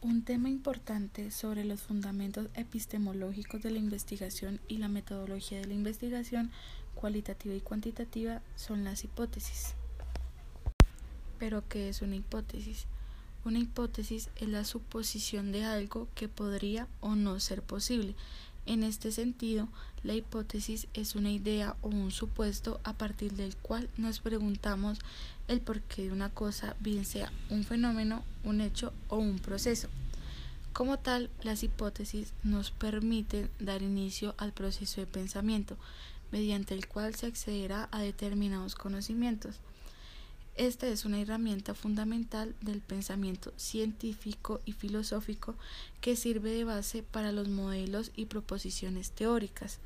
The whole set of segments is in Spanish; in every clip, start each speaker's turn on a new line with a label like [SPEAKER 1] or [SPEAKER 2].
[SPEAKER 1] Un tema importante sobre los fundamentos epistemológicos de la investigación y la metodología de la investigación cualitativa y cuantitativa son las hipótesis. Pero, ¿qué es una hipótesis? Una hipótesis es la suposición de algo que podría o no ser posible. En este sentido, la hipótesis es una idea o un supuesto a partir del cual nos preguntamos el porqué de una cosa, bien sea un fenómeno, un hecho o un proceso. Como tal, las hipótesis nos permiten dar inicio al proceso de pensamiento, mediante el cual se accederá a determinados conocimientos. Esta es una herramienta fundamental del pensamiento científico y filosófico que sirve de base para los modelos y proposiciones teóricas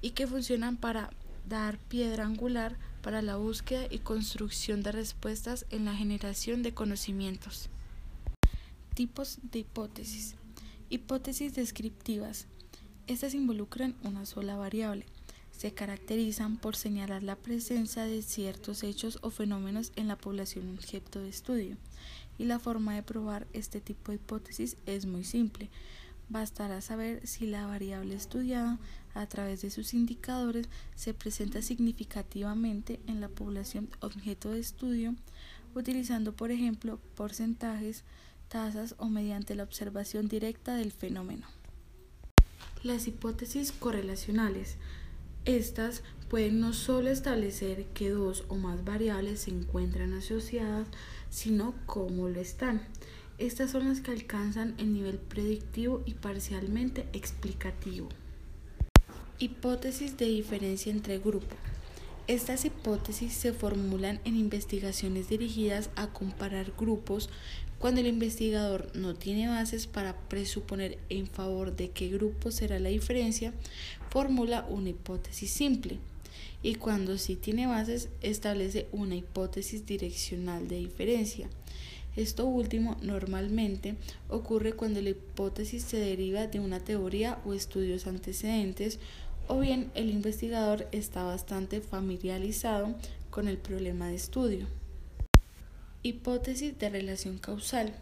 [SPEAKER 1] y que funcionan para dar piedra angular para la búsqueda y construcción de respuestas en la generación de conocimientos. Tipos de hipótesis. Hipótesis descriptivas. Estas involucran una sola variable se caracterizan por señalar la presencia de ciertos hechos o fenómenos en la población objeto de estudio. Y la forma de probar este tipo de hipótesis es muy simple. Bastará saber si la variable estudiada a través de sus indicadores se presenta significativamente en la población objeto de estudio, utilizando por ejemplo porcentajes, tasas o mediante la observación directa del fenómeno. Las hipótesis correlacionales estas pueden no solo establecer que dos o más variables se encuentran asociadas, sino cómo lo están. Estas son las que alcanzan el nivel predictivo y parcialmente explicativo. Hipótesis de diferencia entre grupos. Estas hipótesis se formulan en investigaciones dirigidas a comparar grupos cuando el investigador no tiene bases para presuponer en favor de qué grupo será la diferencia, formula una hipótesis simple. Y cuando sí tiene bases, establece una hipótesis direccional de diferencia. Esto último normalmente ocurre cuando la hipótesis se deriva de una teoría o estudios antecedentes o bien el investigador está bastante familiarizado con el problema de estudio. Hipótesis de relación causal.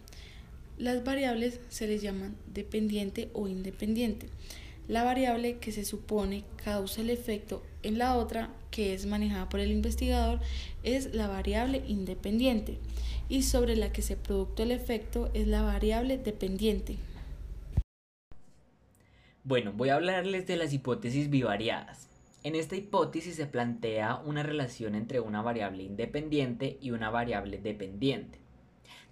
[SPEAKER 1] Las variables se les llaman dependiente o independiente. La variable que se supone causa el efecto en la otra, que es manejada por el investigador, es la variable independiente y sobre la que se produce el efecto es la variable dependiente.
[SPEAKER 2] Bueno, voy a hablarles de las hipótesis bivariadas. En esta hipótesis se plantea una relación entre una variable independiente y una variable dependiente.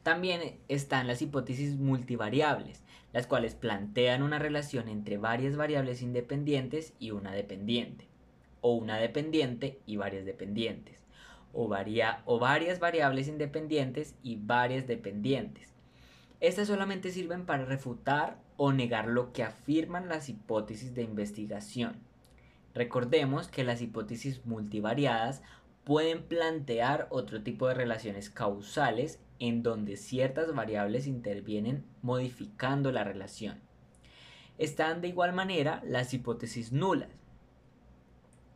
[SPEAKER 2] También están las hipótesis multivariables, las cuales plantean una relación entre varias variables independientes y una dependiente, o una dependiente y varias dependientes, o, o varias variables independientes y varias dependientes. Estas solamente sirven para refutar o negar lo que afirman las hipótesis de investigación. Recordemos que las hipótesis multivariadas pueden plantear otro tipo de relaciones causales en donde ciertas variables intervienen modificando la relación. Están de igual manera las hipótesis nulas,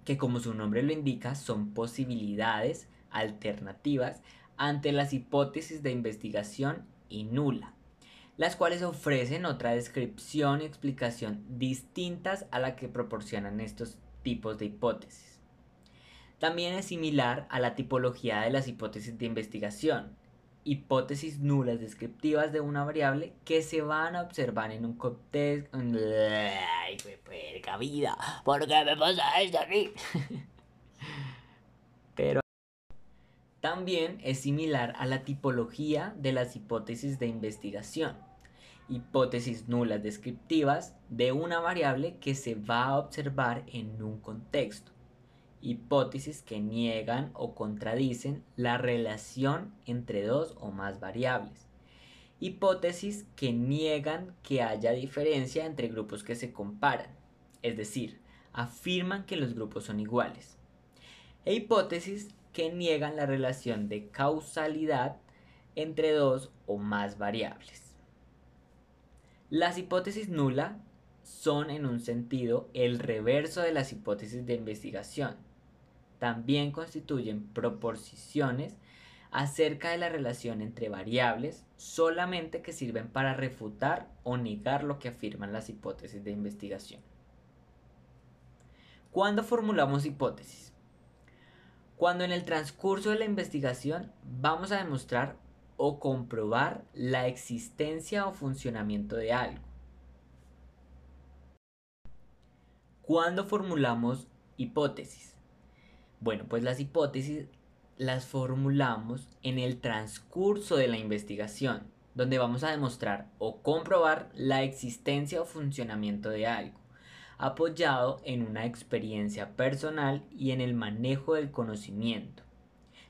[SPEAKER 2] que como su nombre lo indica son posibilidades alternativas ante las hipótesis de investigación y nula las cuales ofrecen otra descripción y explicación distintas a la que proporcionan estos tipos de hipótesis. También es similar a la tipología de las hipótesis de investigación, hipótesis nulas descriptivas de una variable que se van a observar en un contexto... ¡Ay, qué vida! ¿Por qué me pasa esto a mí? Pero también es similar a la tipología de las hipótesis de investigación, hipótesis nulas descriptivas de una variable que se va a observar en un contexto, hipótesis que niegan o contradicen la relación entre dos o más variables, hipótesis que niegan que haya diferencia entre grupos que se comparan, es decir, afirman que los grupos son iguales, e hipótesis que niegan la relación de causalidad entre dos o más variables. Las hipótesis nula son en un sentido el reverso de las hipótesis de investigación. También constituyen proposiciones acerca de la relación entre variables solamente que sirven para refutar o negar lo que afirman las hipótesis de investigación. ¿Cuándo formulamos hipótesis? Cuando en el transcurso de la investigación vamos a demostrar o comprobar la existencia o funcionamiento de algo. ¿Cuándo formulamos hipótesis? Bueno, pues las hipótesis las formulamos en el transcurso de la investigación, donde vamos a demostrar o comprobar la existencia o funcionamiento de algo, apoyado en una experiencia personal y en el manejo del conocimiento.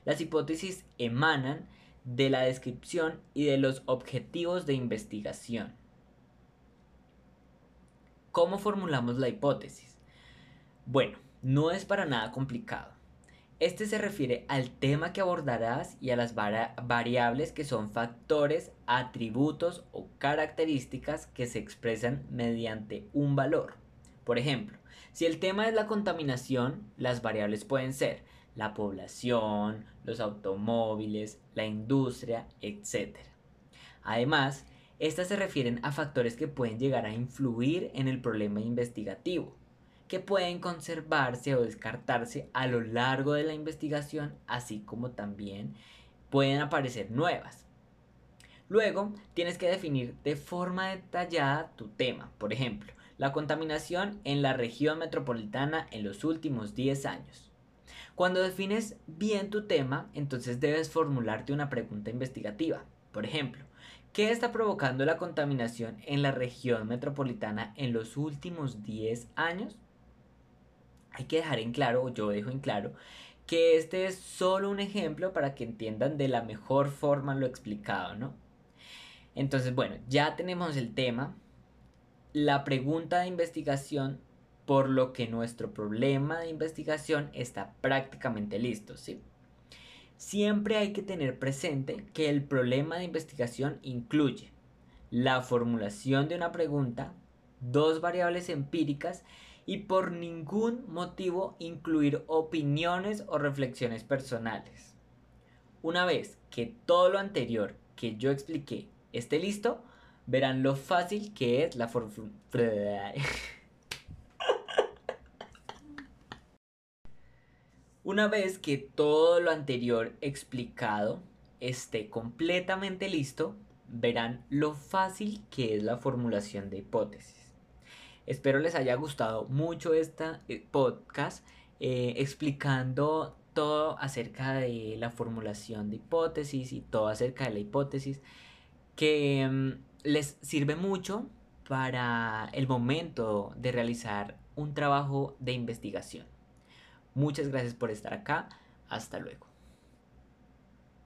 [SPEAKER 2] Las hipótesis emanan de la descripción y de los objetivos de investigación. ¿Cómo formulamos la hipótesis? Bueno, no es para nada complicado. Este se refiere al tema que abordarás y a las variables que son factores, atributos o características que se expresan mediante un valor. Por ejemplo, si el tema es la contaminación, las variables pueden ser la población, los automóviles, la industria, etc. Además, estas se refieren a factores que pueden llegar a influir en el problema investigativo que pueden conservarse o descartarse a lo largo de la investigación, así como también pueden aparecer nuevas. Luego, tienes que definir de forma detallada tu tema. Por ejemplo, la contaminación en la región metropolitana en los últimos 10 años. Cuando defines bien tu tema, entonces debes formularte una pregunta investigativa. Por ejemplo, ¿qué está provocando la contaminación en la región metropolitana en los últimos 10 años? hay que dejar en claro, o yo dejo en claro, que este es solo un ejemplo para que entiendan de la mejor forma lo explicado, ¿no? Entonces, bueno, ya tenemos el tema, la pregunta de investigación, por lo que nuestro problema de investigación está prácticamente listo, ¿sí? Siempre hay que tener presente que el problema de investigación incluye la formulación de una pregunta, dos variables empíricas y por ningún motivo incluir opiniones o reflexiones personales. Una vez que todo lo anterior que yo expliqué esté listo, verán lo fácil que es la fórmula. Una vez que todo lo anterior explicado esté completamente listo, verán lo fácil que es la formulación de hipótesis. Espero les haya gustado mucho este podcast eh, explicando todo acerca de la formulación de hipótesis y todo acerca de la hipótesis que mm, les sirve mucho para el momento de realizar un trabajo de investigación. Muchas gracias por estar acá. Hasta luego.